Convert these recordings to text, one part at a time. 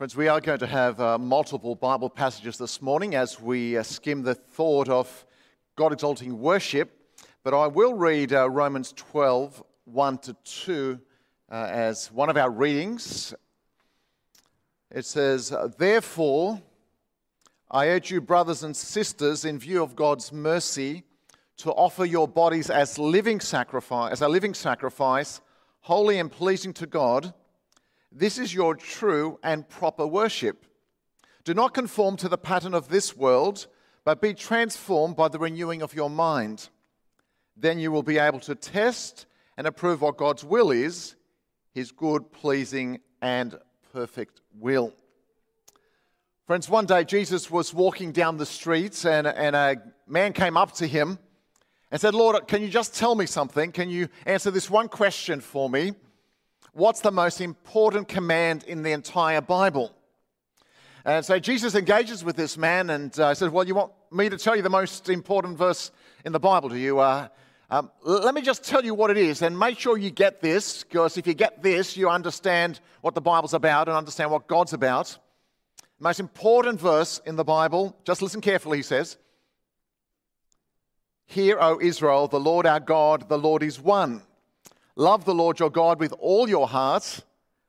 Friends, we are going to have uh, multiple Bible passages this morning as we uh, skim the thought of God exalting worship. But I will read uh, Romans 12, 1 to 2, uh, as one of our readings. It says, Therefore, I urge you, brothers and sisters, in view of God's mercy, to offer your bodies as living sacrifice, as a living sacrifice, holy and pleasing to God this is your true and proper worship. Do not conform to the pattern of this world, but be transformed by the renewing of your mind. Then you will be able to test and approve what God's will is, his good, pleasing, and perfect will. Friends, one day Jesus was walking down the streets and, and a man came up to him and said, Lord, can you just tell me something? Can you answer this one question for me? What's the most important command in the entire Bible? And so Jesus engages with this man and uh, says, Well, you want me to tell you the most important verse in the Bible, do you? Uh, um, let me just tell you what it is and make sure you get this, because if you get this, you understand what the Bible's about and understand what God's about. Most important verse in the Bible, just listen carefully, he says. Hear, O Israel, the Lord our God, the Lord is one. Love the Lord your God with all your heart,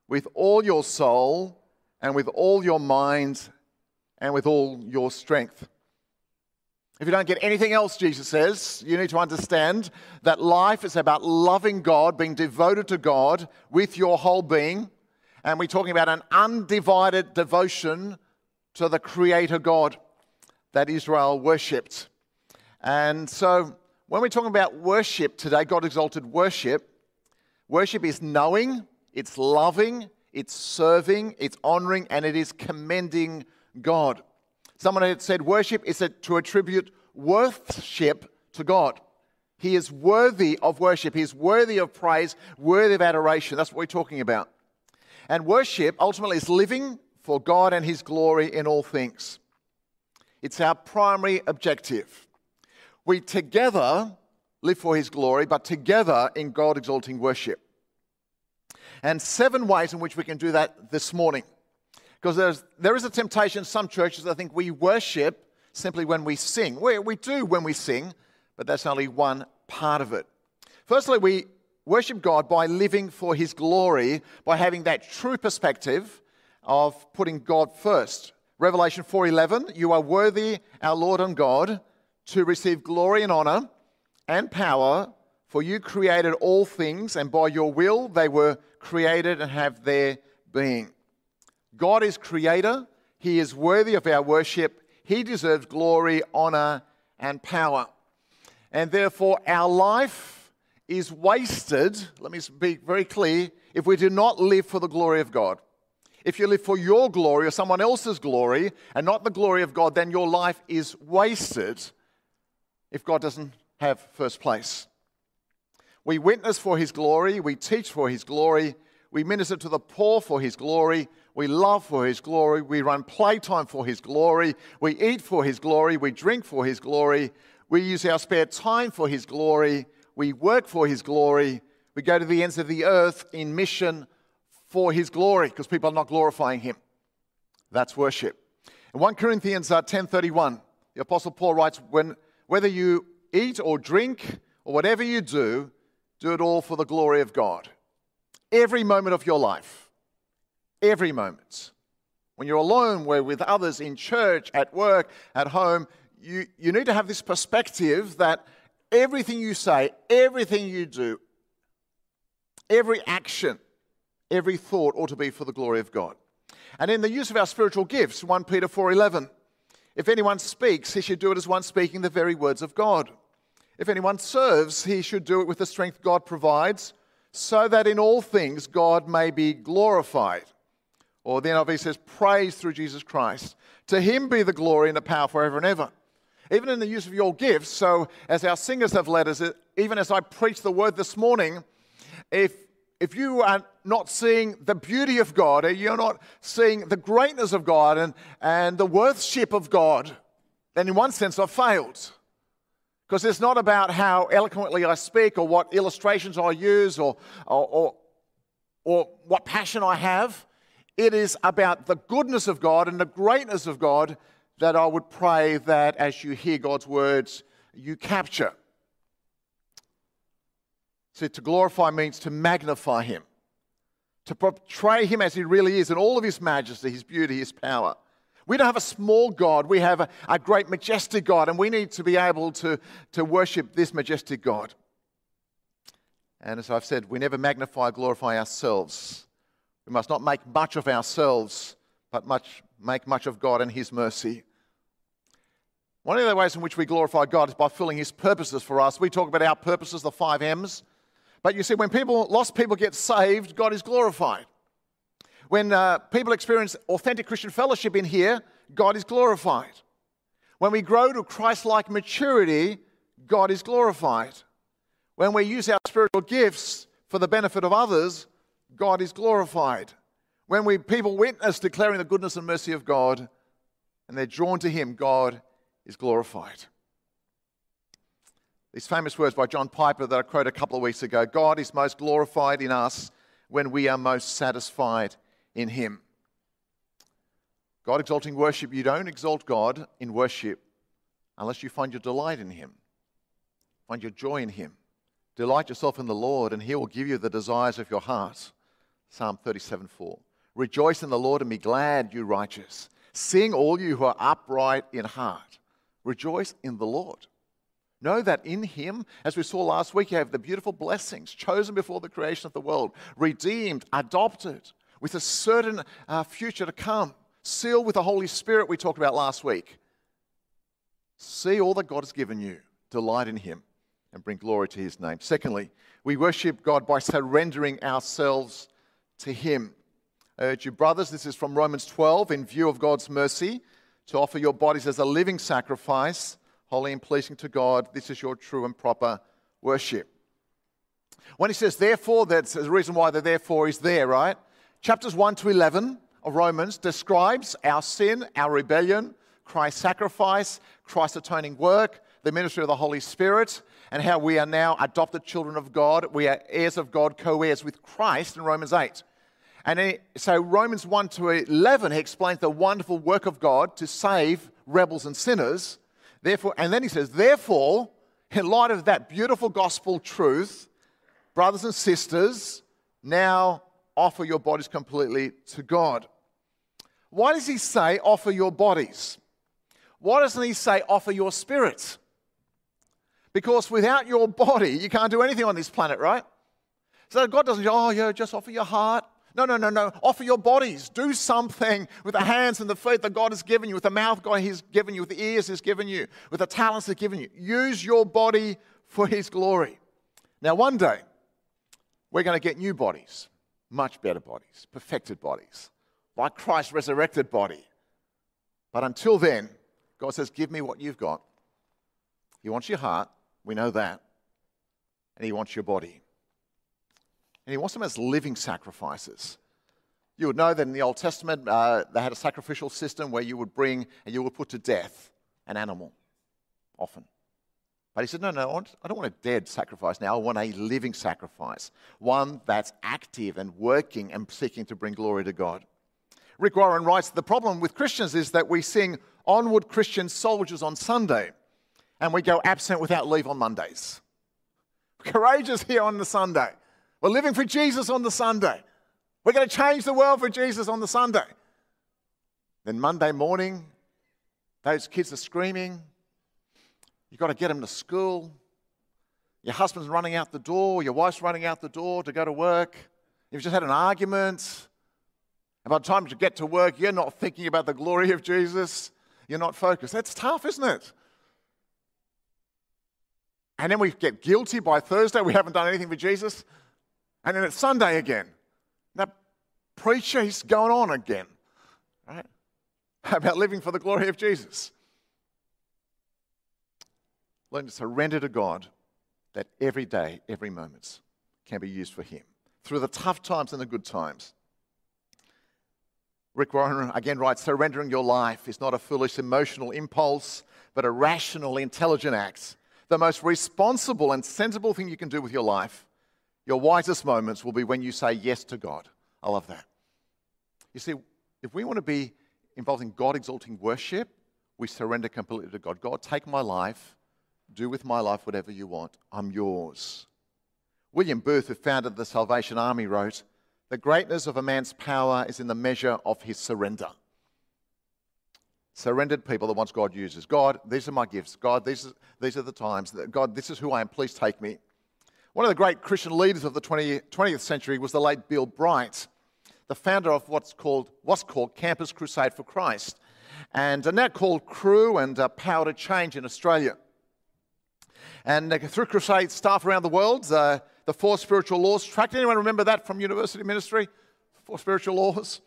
with all your soul, and with all your mind, and with all your strength. If you don't get anything else, Jesus says, you need to understand that life is about loving God, being devoted to God with your whole being. And we're talking about an undivided devotion to the Creator God that Israel worshipped. And so, when we're talking about worship today, God exalted worship, Worship is knowing, it's loving, it's serving, it's honoring, and it is commending God. Someone had said worship is to attribute worship to God. He is worthy of worship. He is worthy of praise, worthy of adoration. That's what we're talking about. And worship ultimately is living for God and His glory in all things. It's our primary objective. We together live for His glory, but together in God exalting worship. And seven ways in which we can do that this morning. Because there's, there is a temptation in some churches, I think we worship simply when we sing. We, we do when we sing, but that's only one part of it. Firstly, we worship God by living for His glory, by having that true perspective of putting God first. Revelation 4:11, you are worthy, our Lord and God, to receive glory and honor and power, for you created all things, and by your will they were created and have their being. God is creator, He is worthy of our worship, He deserves glory, honor, and power. And therefore, our life is wasted, let me be very clear, if we do not live for the glory of God. If you live for your glory or someone else's glory and not the glory of God, then your life is wasted if God doesn't have first place. We witness for his glory, we teach for his glory, we minister to the poor for his glory, we love for his glory, we run playtime for his glory, we eat for his glory, we drink for his glory, we use our spare time for his glory, we work for his glory, we go to the ends of the earth in mission for his glory because people are not glorifying him. That's worship. In 1 Corinthians 10:31, uh, the apostle Paul writes when whether you eat or drink or whatever you do, do it all for the glory of God. Every moment of your life, every moment. When you're alone, we're with others in church, at work, at home, you, you need to have this perspective that everything you say, everything you do, every action, every thought ought to be for the glory of God. And in the use of our spiritual gifts, 1 Peter 4:11, if anyone speaks, he should do it as one speaking the very words of God. If anyone serves, he should do it with the strength God provides, so that in all things God may be glorified. Or the obviously says, praise through Jesus Christ. To him be the glory and the power forever and ever. Even in the use of your gifts, so as our singers have led us, uh, even as I preached the word this morning, if if you are not seeing the beauty of God, or you're not seeing the greatness of God and, and the worthship of God, then in one sense I've failed. Because it's not about how eloquently I speak or what illustrations I use or, or, or, or what passion I have. It is about the goodness of God and the greatness of God that I would pray that as you hear God's words, you capture. See, to glorify means to magnify Him, to portray Him as He really is in all of His majesty, His beauty, His power. We don't have a small God, we have a, a great, majestic God, and we need to be able to, to worship this majestic God. And as I've said, we never magnify, glorify ourselves. We must not make much of ourselves, but much, make much of God and His mercy. One of the ways in which we glorify God is by filling His purposes for us. We talk about our purposes, the five M's. But you see, when people, lost people get saved, God is glorified. When uh, people experience authentic Christian fellowship in here, God is glorified. When we grow to Christ like maturity, God is glorified. When we use our spiritual gifts for the benefit of others, God is glorified. When we people witness declaring the goodness and mercy of God and they're drawn to Him, God is glorified. These famous words by John Piper that I quoted a couple of weeks ago God is most glorified in us when we are most satisfied in Him. God exalting worship, you don't exalt God in worship unless you find your delight in Him, find your joy in Him. Delight yourself in the Lord, and He will give you the desires of your heart. Psalm 37 4. Rejoice in the Lord and be glad, you righteous. Sing, all you who are upright in heart. Rejoice in the Lord. Know that in Him, as we saw last week, you have the beautiful blessings chosen before the creation of the world, redeemed, adopted, with a certain uh, future to come, sealed with the Holy Spirit we talked about last week. See all that God has given you, delight in Him, and bring glory to His name. Secondly, we worship God by surrendering ourselves to Him. I urge you, brothers, this is from Romans 12, in view of God's mercy, to offer your bodies as a living sacrifice holy and pleasing to God. This is your true and proper worship. When he says therefore, that's the reason why the therefore is there, right? Chapters 1 to 11 of Romans describes our sin, our rebellion, Christ's sacrifice, Christ's atoning work, the ministry of the Holy Spirit, and how we are now adopted children of God. We are heirs of God, co heirs with Christ in Romans 8. And so, Romans 1 to 11, he explains the wonderful work of God to save rebels and sinners. Therefore, and then he says, therefore, in light of that beautiful gospel truth, brothers and sisters, now offer your bodies completely to God. Why does he say offer your bodies? Why doesn't he say offer your spirits? Because without your body, you can't do anything on this planet, right? So God doesn't say, oh, yeah, just offer your heart, no, no, no, no. Offer your bodies. Do something with the hands and the feet that God has given you, with the mouth God has given you, with the ears He's given you, with the talents He's given you. Use your body for His glory. Now, one day, we're going to get new bodies, much better bodies, perfected bodies, like Christ's resurrected body. But until then, God says, Give me what you've got. He wants your heart. We know that. And He wants your body and he wants them as living sacrifices. You would know that in the Old Testament, uh, they had a sacrificial system where you would bring and you would put to death an animal, often. But he said, No, no, I don't want a dead sacrifice now. I want a living sacrifice, one that's active and working and seeking to bring glory to God. Rick Warren writes The problem with Christians is that we sing Onward Christian Soldiers on Sunday and we go absent without leave on Mondays. Courageous here on the Sunday. We're living for Jesus on the Sunday. We're going to change the world for Jesus on the Sunday. Then Monday morning, those kids are screaming. You've got to get them to school. Your husband's running out the door. Your wife's running out the door to go to work. You've just had an argument. And by the time you get to work, you're not thinking about the glory of Jesus. You're not focused. That's tough, isn't it? And then we get guilty by Thursday. We haven't done anything for Jesus. And then it's Sunday again. That preacher, he's going on again, right? About living for the glory of Jesus. Learn to surrender to God that every day, every moment can be used for Him through the tough times and the good times. Rick Warren again writes surrendering your life is not a foolish emotional impulse, but a rational, intelligent act. The most responsible and sensible thing you can do with your life your wisest moments will be when you say yes to God. I love that. You see, if we want to be involved in God exalting worship, we surrender completely to God. God, take my life, do with my life whatever you want. I'm yours. William Booth, who founded the Salvation Army, wrote, The greatness of a man's power is in the measure of his surrender. Surrendered people the ones God uses. God, these are my gifts. God, these are, these are the times. God, this is who I am. Please take me. One of the great Christian leaders of the 20th century was the late Bill Bright, the founder of what's called, what's called Campus Crusade for Christ and now called Cru and uh, Power to Change in Australia. And uh, through Crusade staff around the world, uh, the four spiritual laws tract. Anyone remember that from university ministry? Four spiritual laws.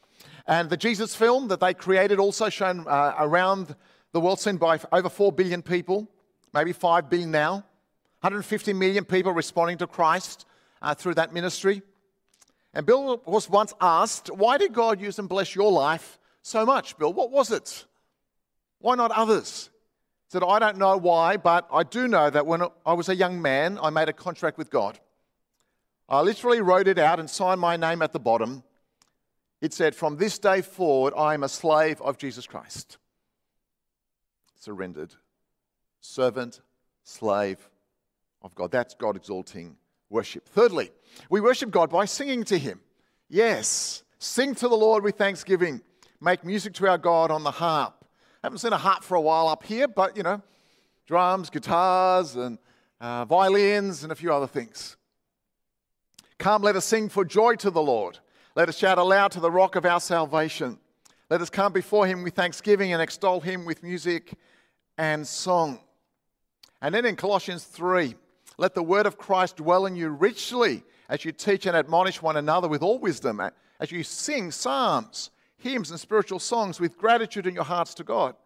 And the Jesus film that they created, also shown uh, around the world, seen by over 4 billion people, maybe 5 billion now. 150 million people responding to Christ uh, through that ministry. And Bill was once asked, Why did God use and bless your life so much, Bill? What was it? Why not others? Said, I don't know why, but I do know that when I was a young man, I made a contract with God. I literally wrote it out and signed my name at the bottom. It said, From this day forward, I am a slave of Jesus Christ. Surrendered. Servant, slave of God. That's God exalting worship. Thirdly, we worship God by singing to Him. Yes, sing to the Lord with thanksgiving make music to our God on the harp. Haven't seen a harp for a while up here, but you know, drums, guitars, and uh, violins, and a few other things. Come, let us sing for joy to the Lord. Let us shout aloud to the rock of our salvation. Let us come before him with thanksgiving and extol him with music and song. And then in Colossians 3, let the word of Christ dwell in you richly as you teach and admonish one another with all wisdom, as you sing psalms hymns and spiritual songs with gratitude in your hearts to God.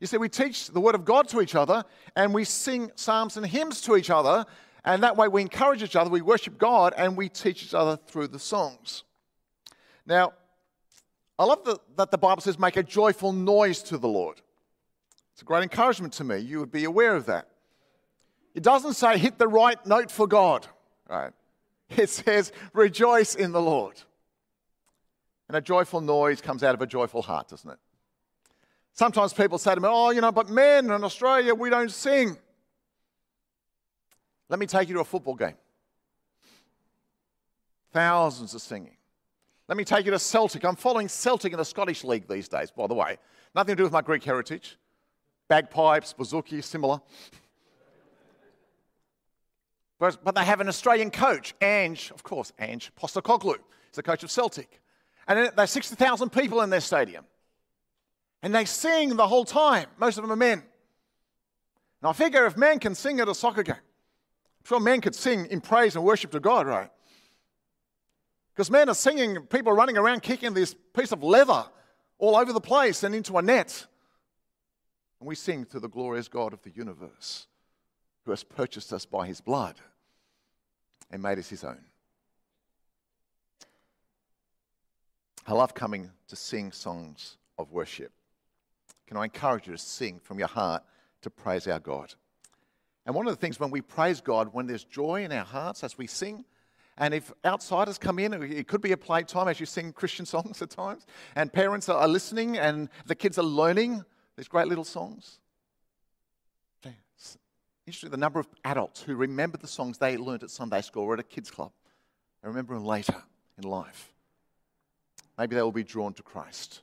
You see, we teach the Word of God to each other and we sing psalms and hymns to each other, and that way we encourage each other, we worship God, and we teach each other through the songs. Now, I love the, that the Bible says, make a joyful noise to the Lord. It's a great encouragement to me. You would be aware of that. It doesn't say hit the right note for God, right? It says rejoice in the Lord. And a joyful noise comes out of a joyful heart, doesn't it? Sometimes people say to me, Oh, you know, but men in Australia, we don't sing. Let me take you to a football game. Thousands are singing. Let me take you to Celtic. I'm following Celtic in the Scottish League these days, by the way. Nothing to do with my Greek heritage. Bagpipes, bouzouki, similar. but, but they have an Australian coach, Ange, of course, Ange Postecoglou. He's the coach of Celtic. And there's 60,000 people in their stadium. And they sing the whole time. Most of them are men. Now, I figure if men can sing at a soccer game, I'm sure men could sing in praise and worship to God, right? Because men are singing, people are running around kicking this piece of leather all over the place and into a net. And we sing to the glorious God of the universe who has purchased us by his blood and made us his own. I love coming to sing songs of worship. Can I encourage you to sing from your heart to praise our God? And one of the things when we praise God, when there's joy in our hearts as we sing, and if outsiders come in, it could be a playtime as you sing Christian songs at times, and parents are listening and the kids are learning these great little songs. Interesting, the number of adults who remember the songs they learned at Sunday school or at a kids' club. They remember them later in life maybe they will be drawn to Christ.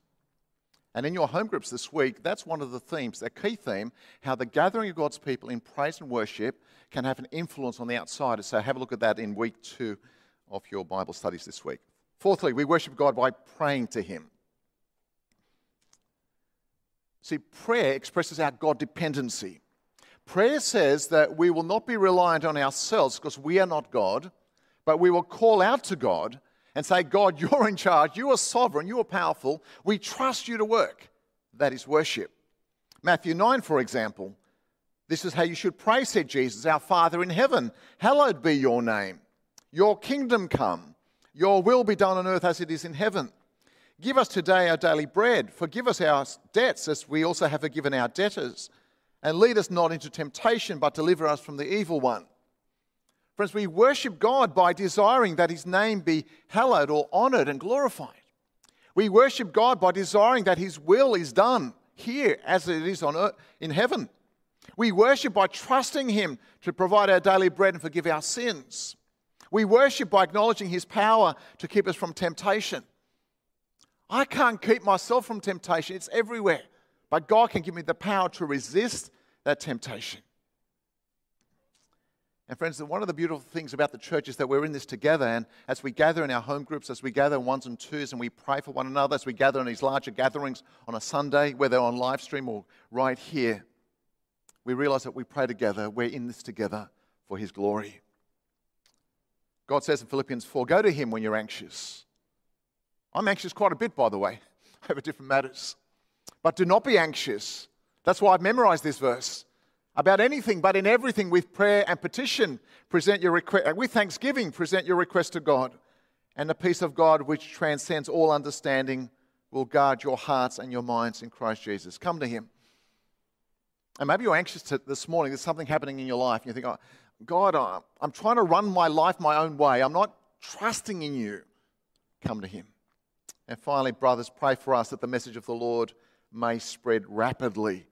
And in your home groups this week, that's one of the themes, a key theme, how the gathering of God's people in praise and worship can have an influence on the outsider. So have a look at that in week two of your Bible studies this week. Fourthly, we worship God by praying to Him. See, prayer expresses our God dependency. Prayer says that we will not be reliant on ourselves because we are not God, but we will call out to God and say, God, you're in charge, you are sovereign, you are powerful, we trust you to work. That is worship. Matthew 9, for example, this is how you should pray, said Jesus, Our Father in heaven, hallowed be your name. Your kingdom come, your will be done on earth as it is in heaven. Give us today our daily bread. Forgive us our debts as we also have forgiven our debtors. And lead us not into temptation, but deliver us from the evil one. Friends, we worship God by desiring that His name be hallowed or honored and glorified. We worship God by desiring that His will is done here as it is on earth, in heaven. We worship by trusting Him to provide our daily bread and forgive our sins. We worship by acknowledging His power to keep us from temptation. I can't keep myself from temptation, it's everywhere. But God can give me the power to resist that temptation. And friends, one of the beautiful things about the church is that we're in this together. And as we gather in our home groups, as we gather in ones and twos, and we pray for one another, as we gather in these larger gatherings on a Sunday, whether on live stream or right here, we realize that we pray together. We're in this together for His glory. God says in Philippians 4 go to Him when you're anxious. I'm anxious quite a bit, by the way, over different matters. But do not be anxious. That's why I've memorized this verse about anything, but in everything with prayer and petition, present your request. With thanksgiving, present your request to God. And the peace of God, which transcends all understanding, will guard your hearts and your minds in Christ Jesus. Come to Him. And maybe you're anxious to, this morning. There's something happening in your life. And you think, oh, God, I'm trying to run my life my own way. I'm not trusting in you. Come to Him. And finally, brothers, pray for us that the message of the Lord may spread rapidly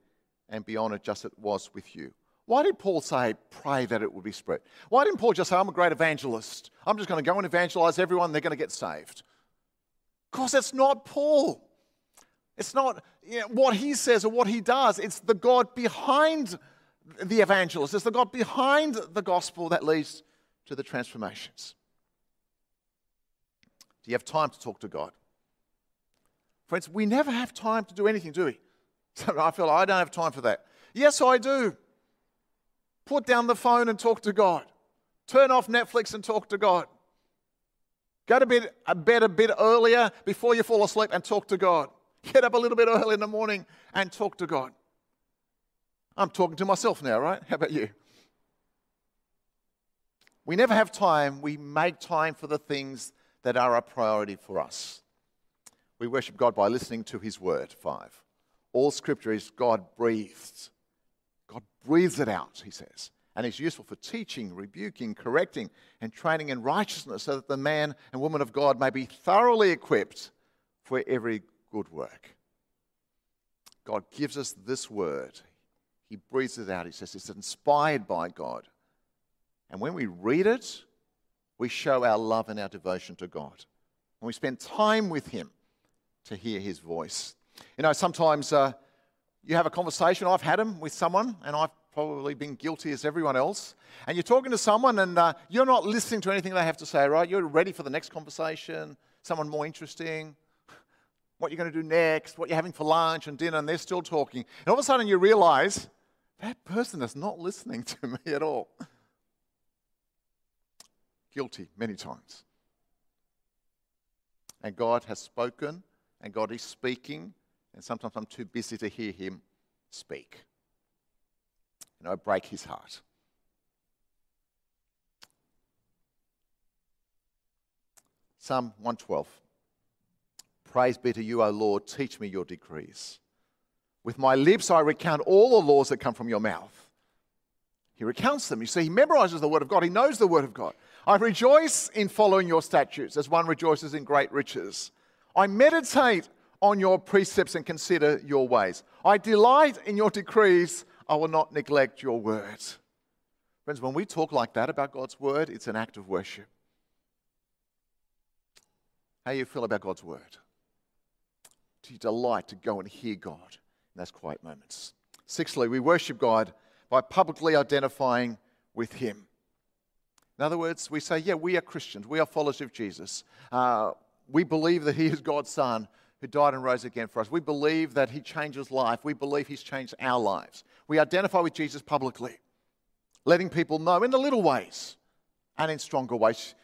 and be honoured just as it was with you. Why did Paul say, pray that it would be spread? Why didn't Paul just say, I'm a great evangelist? I'm just going to go and evangelize everyone, they're going to get saved? Because it's not Paul. It's not you know, what he says or what he does. It's the God behind the evangelist. It's the God behind the gospel that leads to the transformations. Do you have time to talk to God? Friends, we never have time to do anything, do we? So I feel I don't have time for that. Yes, I do. Put down the phone and talk to God. Turn off Netflix and talk to God. Go to bed, a bed a bit earlier before you fall asleep and talk to God. Get up a little bit early in the morning and talk to God. I'm talking to myself now, right? How about you? We never have time. We make time for the things that are a priority for us. We worship God by listening to His Word. Five. All scripture is God breathed. God breathes it out, he says. And it's useful for teaching, rebuking, correcting, and training in righteousness so that the man and woman of God may be thoroughly equipped for every good work. God gives us this word. He breathes it out. He says it's inspired by God. And when we read it, we show our love and our devotion to God. And we spend time with Him to hear His voice. You know, sometimes uh, you have a conversation, I've had them with someone, and I've probably been guilty as everyone else. And you're talking to someone, and uh, you're not listening to anything they have to say, right? You're ready for the next conversation, someone more interesting, what you're going to do next, what you're having for lunch and dinner, and they're still talking. And all of a sudden you realize that person is not listening to me at all. Guilty many times. And God has spoken, and God is speaking, and sometimes I'm too busy to hear him speak. You know, break his heart. Psalm 112. Praise be to you, O Lord, teach me your decrees. With my lips I recount all the laws that come from your mouth. He recounts them. You see, he memorizes the word of God, he knows the word of God. I rejoice in following your statutes as one rejoices in great riches. I meditate on your precepts and consider your ways. I delight in your decrees. I will not neglect your words. Friends, when we talk like that about God's word, it's an act of worship. How do you feel about God's word? Do you delight to go and hear God in those quiet moments? Sixthly, we worship God by publicly identifying with Him. In other words, we say, yeah, we are Christians. We are followers of Jesus. Uh, we believe that He is God's Son who died and rose again for us. We believe that He changes life. We believe He's changed our lives. We identify with Jesus publicly, letting people know in the little ways and in stronger ways.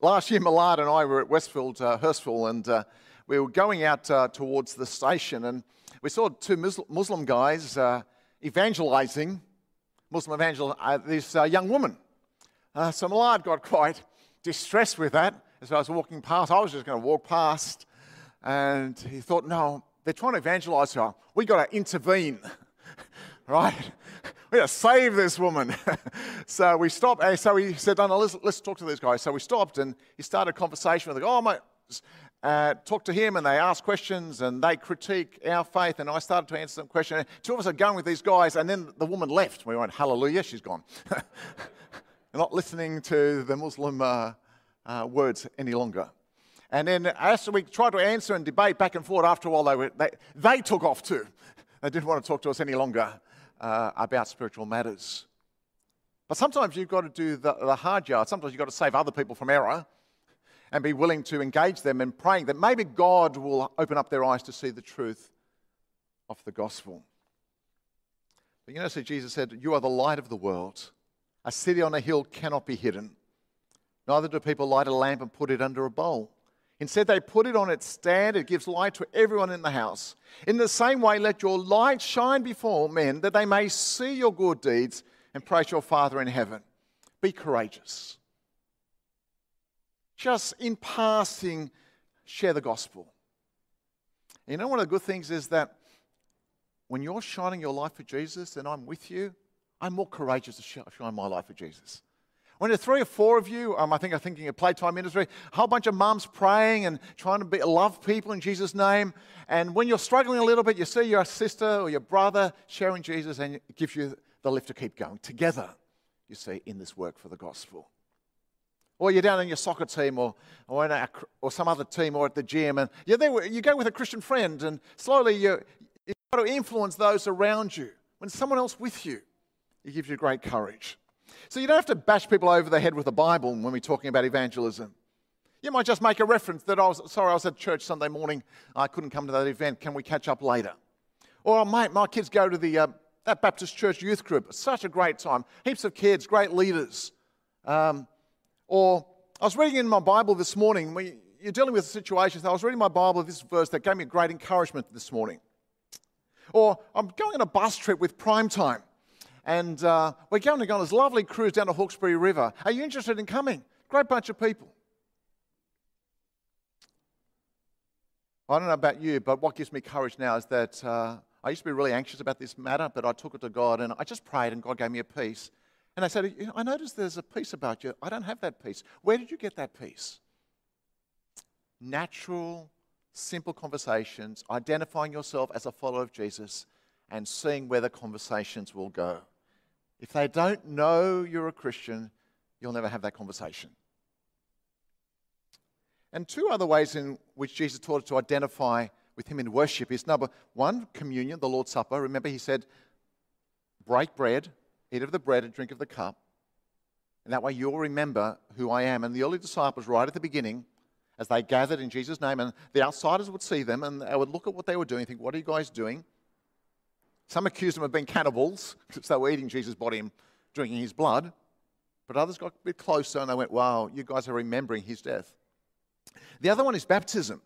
Last year, Millard and I were at Westfield, uh, Hurstville, and uh, we were going out uh, towards the station, and we saw two Muslim guys uh, evangelizing, Muslim evangel, uh, this uh, young woman. so Millard got quite distressed with that. As I was walking past, I was just going to walk past and he thought, no, they're trying to evangelize her. We've got to intervene, right? We got to save this woman. so we stopped. And So he said, no, no, let's, let's talk to this guy. So we stopped and he started a conversation with the guy. Oh, mate. uh, talk to him and they ask questions and they critique our faith. And I started to answer some questions. Two of us are going with these guys, and then the woman left. We went, Hallelujah, she's gone. not listening to the Muslim uh, uh, words any longer. And then as we tried to answer and debate back and forth, after a while they, were, they, they took off too. They didn't want to talk to us any longer uh, about spiritual matters. But sometimes you've got to do the, the hard yard. Sometimes you've got to save other people from error and be willing to engage them in praying that maybe God will open up their eyes to see the truth of the gospel. But you know, so Jesus said, You are the light of the world. A city on a hill cannot be hidden. Neither do people light a lamp and put it under a bowl. Instead, they put it on its stand. It gives light to everyone in the house. In the same way, let your light shine before men that they may see your good deeds and praise your Father in heaven. Be courageous. Just in passing, share the gospel. You know, one of the good things is that when you're shining your life for Jesus and I'm with you, I'm more courageous to shine my life for Jesus. When there's three or four of you, um, I think I'm thinking of playtime ministry, a whole bunch of mums praying and trying to be, love people in Jesus' name. And when you're struggling a little bit, you see your sister or your brother sharing Jesus and it gives you the lift to keep going. Together, you see, in this work for the gospel. Or you're down in your soccer team or, or, a, or some other team or at the gym and you're there, you go with a Christian friend and slowly you, you've got to influence those around you. When someone else with you, it gives you great courage. So you don't have to bash people over the head with the Bible when we're talking about evangelism. You might just make a reference that I was sorry, I was at church Sunday morning. I couldn't come to that event. Can we catch up later? Or, mate, my kids go to the, uh, that Baptist church youth group. Such a great time. Heaps of kids, great leaders. Um, or I was reading in my Bible this morning. We, you're dealing with situations. I was reading my Bible, this verse that gave me great encouragement this morning. Or I'm going on a bus trip with Prime Time and uh, we're going to go on this lovely cruise down the Hawkesbury River. Are you interested in coming? Great bunch of people. I don't know about you, but what gives me courage now is that uh, I used to be really anxious about this matter, but I took it to God and I just prayed, and God gave me a peace. And I said, I noticed there's a peace about you. I don't have that peace. Where did you get that peace? Natural, simple conversations, identifying yourself as a follower of Jesus, and seeing where the conversations will go. If they don't know you're a Christian, you'll never have that conversation. And two other ways in which Jesus taught us to identify with Him in worship is number one, communion, the Lord's Supper. Remember, He said, break bread, eat of the bread, and drink of the cup. And that way you'll remember who I am. And the early disciples, right at the beginning, as they gathered in Jesus' name, and the outsiders would see them and they would look at what they were doing and think, What are you guys doing? Some accused them of being cannibals because they were eating Jesus' body and drinking his blood. But others got a bit closer and they went, wow, you guys are remembering his death. The other one is baptism.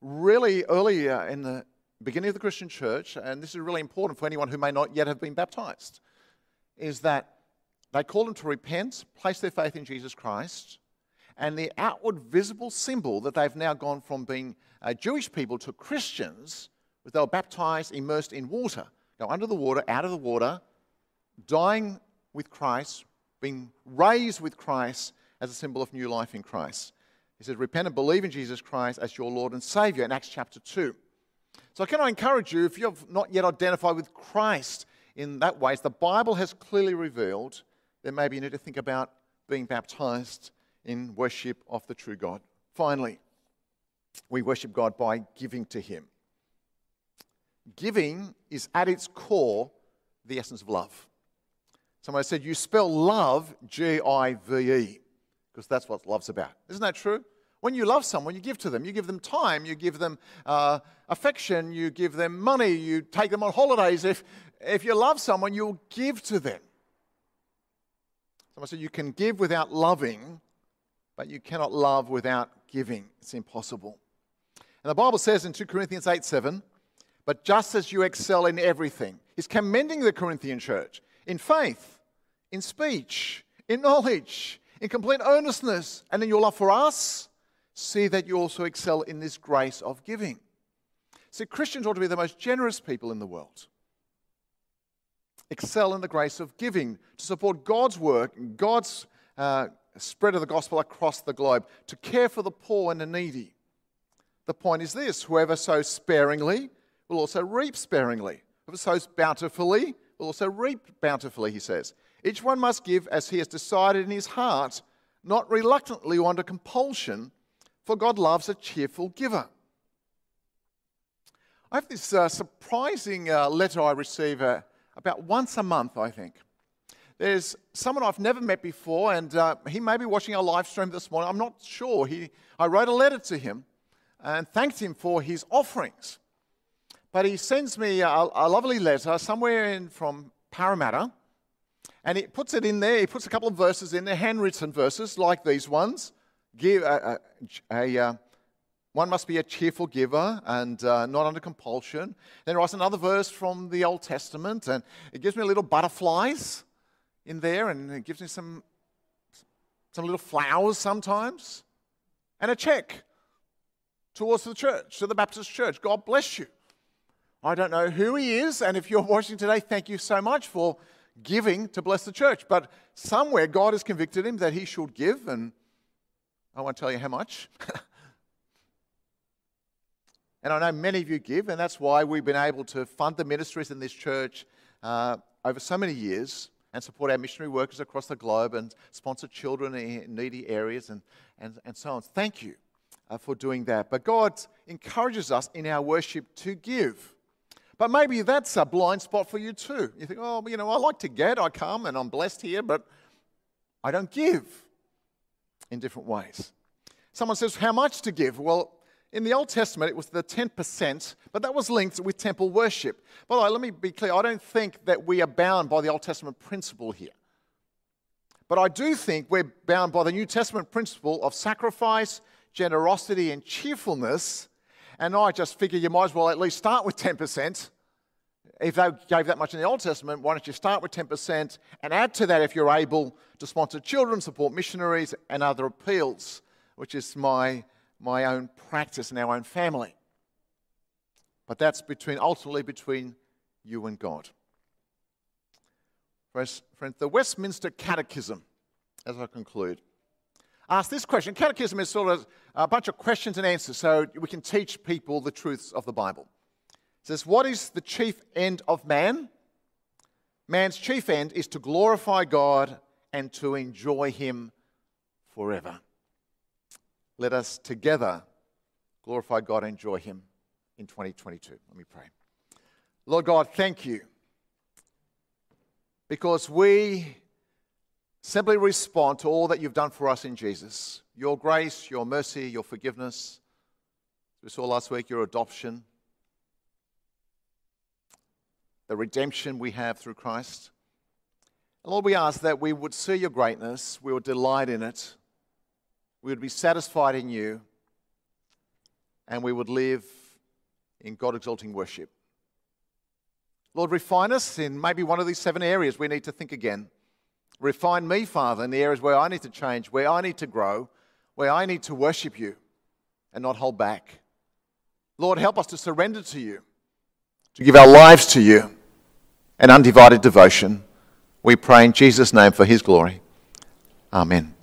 Really early in the beginning of the Christian church, and this is really important for anyone who may not yet have been baptized, is that they call them to repent, place their faith in Jesus Christ, and the outward visible symbol that they've now gone from being uh, Jewish people to Christians was they were baptized, immersed in water. Go under the water, out of the water, dying with Christ, being raised with Christ as a symbol of new life in Christ. He says, Repent and believe in Jesus Christ as your Lord and Savior in Acts chapter 2. So, can I encourage you, if you've not yet identified with Christ in that way, as the Bible has clearly revealed, then maybe you need to think about being baptized in worship of the true God. Finally, we worship God by giving to Him. Giving is at its core the essence of love. Somebody said, You spell love G I V E, because that's what love's about. Isn't that true? When you love someone, you give to them. You give them time, you give them uh, affection, you give them money, you take them on holidays. If, if you love someone, you'll give to them. Someone said, You can give without loving, but you cannot love without giving. It's impossible. And the Bible says in 2 Corinthians 8 7, but just as you excel in everything. He's commending the Corinthian church in faith, in speech, in knowledge, in complete earnestness, and in your love for us. See that you also excel in this grace of giving. See, Christians ought to be the most generous people in the world. Excel in the grace of giving to support God's work, God's uh, spread of the gospel across the globe, to care for the poor and the needy. the point is this whoever sows sparingly will also reap sparingly. Whoever sows bountifully will also reap bountifully, he says. Each one must give as he has decided in his heart, not reluctantly or under compulsion, for God loves a cheerful giver. I have this uh, surprising uh, letter I receive uh, about once a month, I think. There's someone I've never met before, and uh, he may be watching our live stream this morning. I'm not sure. He, I wrote a letter to him and thanked him for his offerings. But he sends me a, a lovely letter somewhere in, from Parramatta, and he puts it in there. He puts a couple of verses in there, handwritten verses like these ones. Give a, a, a uh, one must be a cheerful giver and uh, not under compulsion. Then he writes another verse from the Old Testament, and it gives me little butterflies in there, and it gives me some, some little flowers sometimes, and a check towards the church, to the Baptist church. God bless you. I don't know who he is, and if you're watching today, thank you so much for giving to bless the church. But somewhere God has convicted him that he should give, and I won't tell you how much. and I know many of you give, and that's why we've been able to fund the ministries in this church uh, over so many years and support our missionary workers across the globe and sponsor children in needy areas and, and, and so on. Thank you uh, for doing that. But God encourages us in our worship to give. But maybe that's a blind spot for you too. You think, oh, you know, I like to get, I come and I'm blessed here, but I don't give in different ways. Someone says, how much to give? Well, in the Old Testament, it was the 10%, but that was linked with temple worship. By the way, let me be clear I don't think that we are bound by the Old Testament principle here. But I do think we're bound by the New Testament principle of sacrifice, generosity, and cheerfulness. And I just figure you might as well at least start with 10%. If they gave that much in the Old Testament, why don't you start with 10% and add to that if you're able to sponsor children, support missionaries, and other appeals, which is my my own practice and our own family. But that's between ultimately between you and God. Friends, the Westminster Catechism, as I conclude, asks this question. Catechism is sort of a bunch of questions and answers so we can teach people the truths of the Bible. It says, What is the chief end of man? Man's chief end is to glorify God and to enjoy Him forever. Let us together glorify God and enjoy Him in 2022. Let me pray. Lord God, thank you because we simply respond to all that you've done for us in Jesus your grace, your mercy, your forgiveness. We saw last week your adoption, the redemption we have through Christ. And Lord, we ask that we would see your greatness, we would delight in it, we would be satisfied in you, and we would live in God exalting worship. Lord, refine us in maybe one of these seven areas we need to think again. Refine me, Father, in the areas where I need to change, where I need to grow, where I need to worship you and not hold back. Lord, help us to surrender to you, to give our lives to you, and undivided devotion. We pray in Jesus' name for his glory. Amen.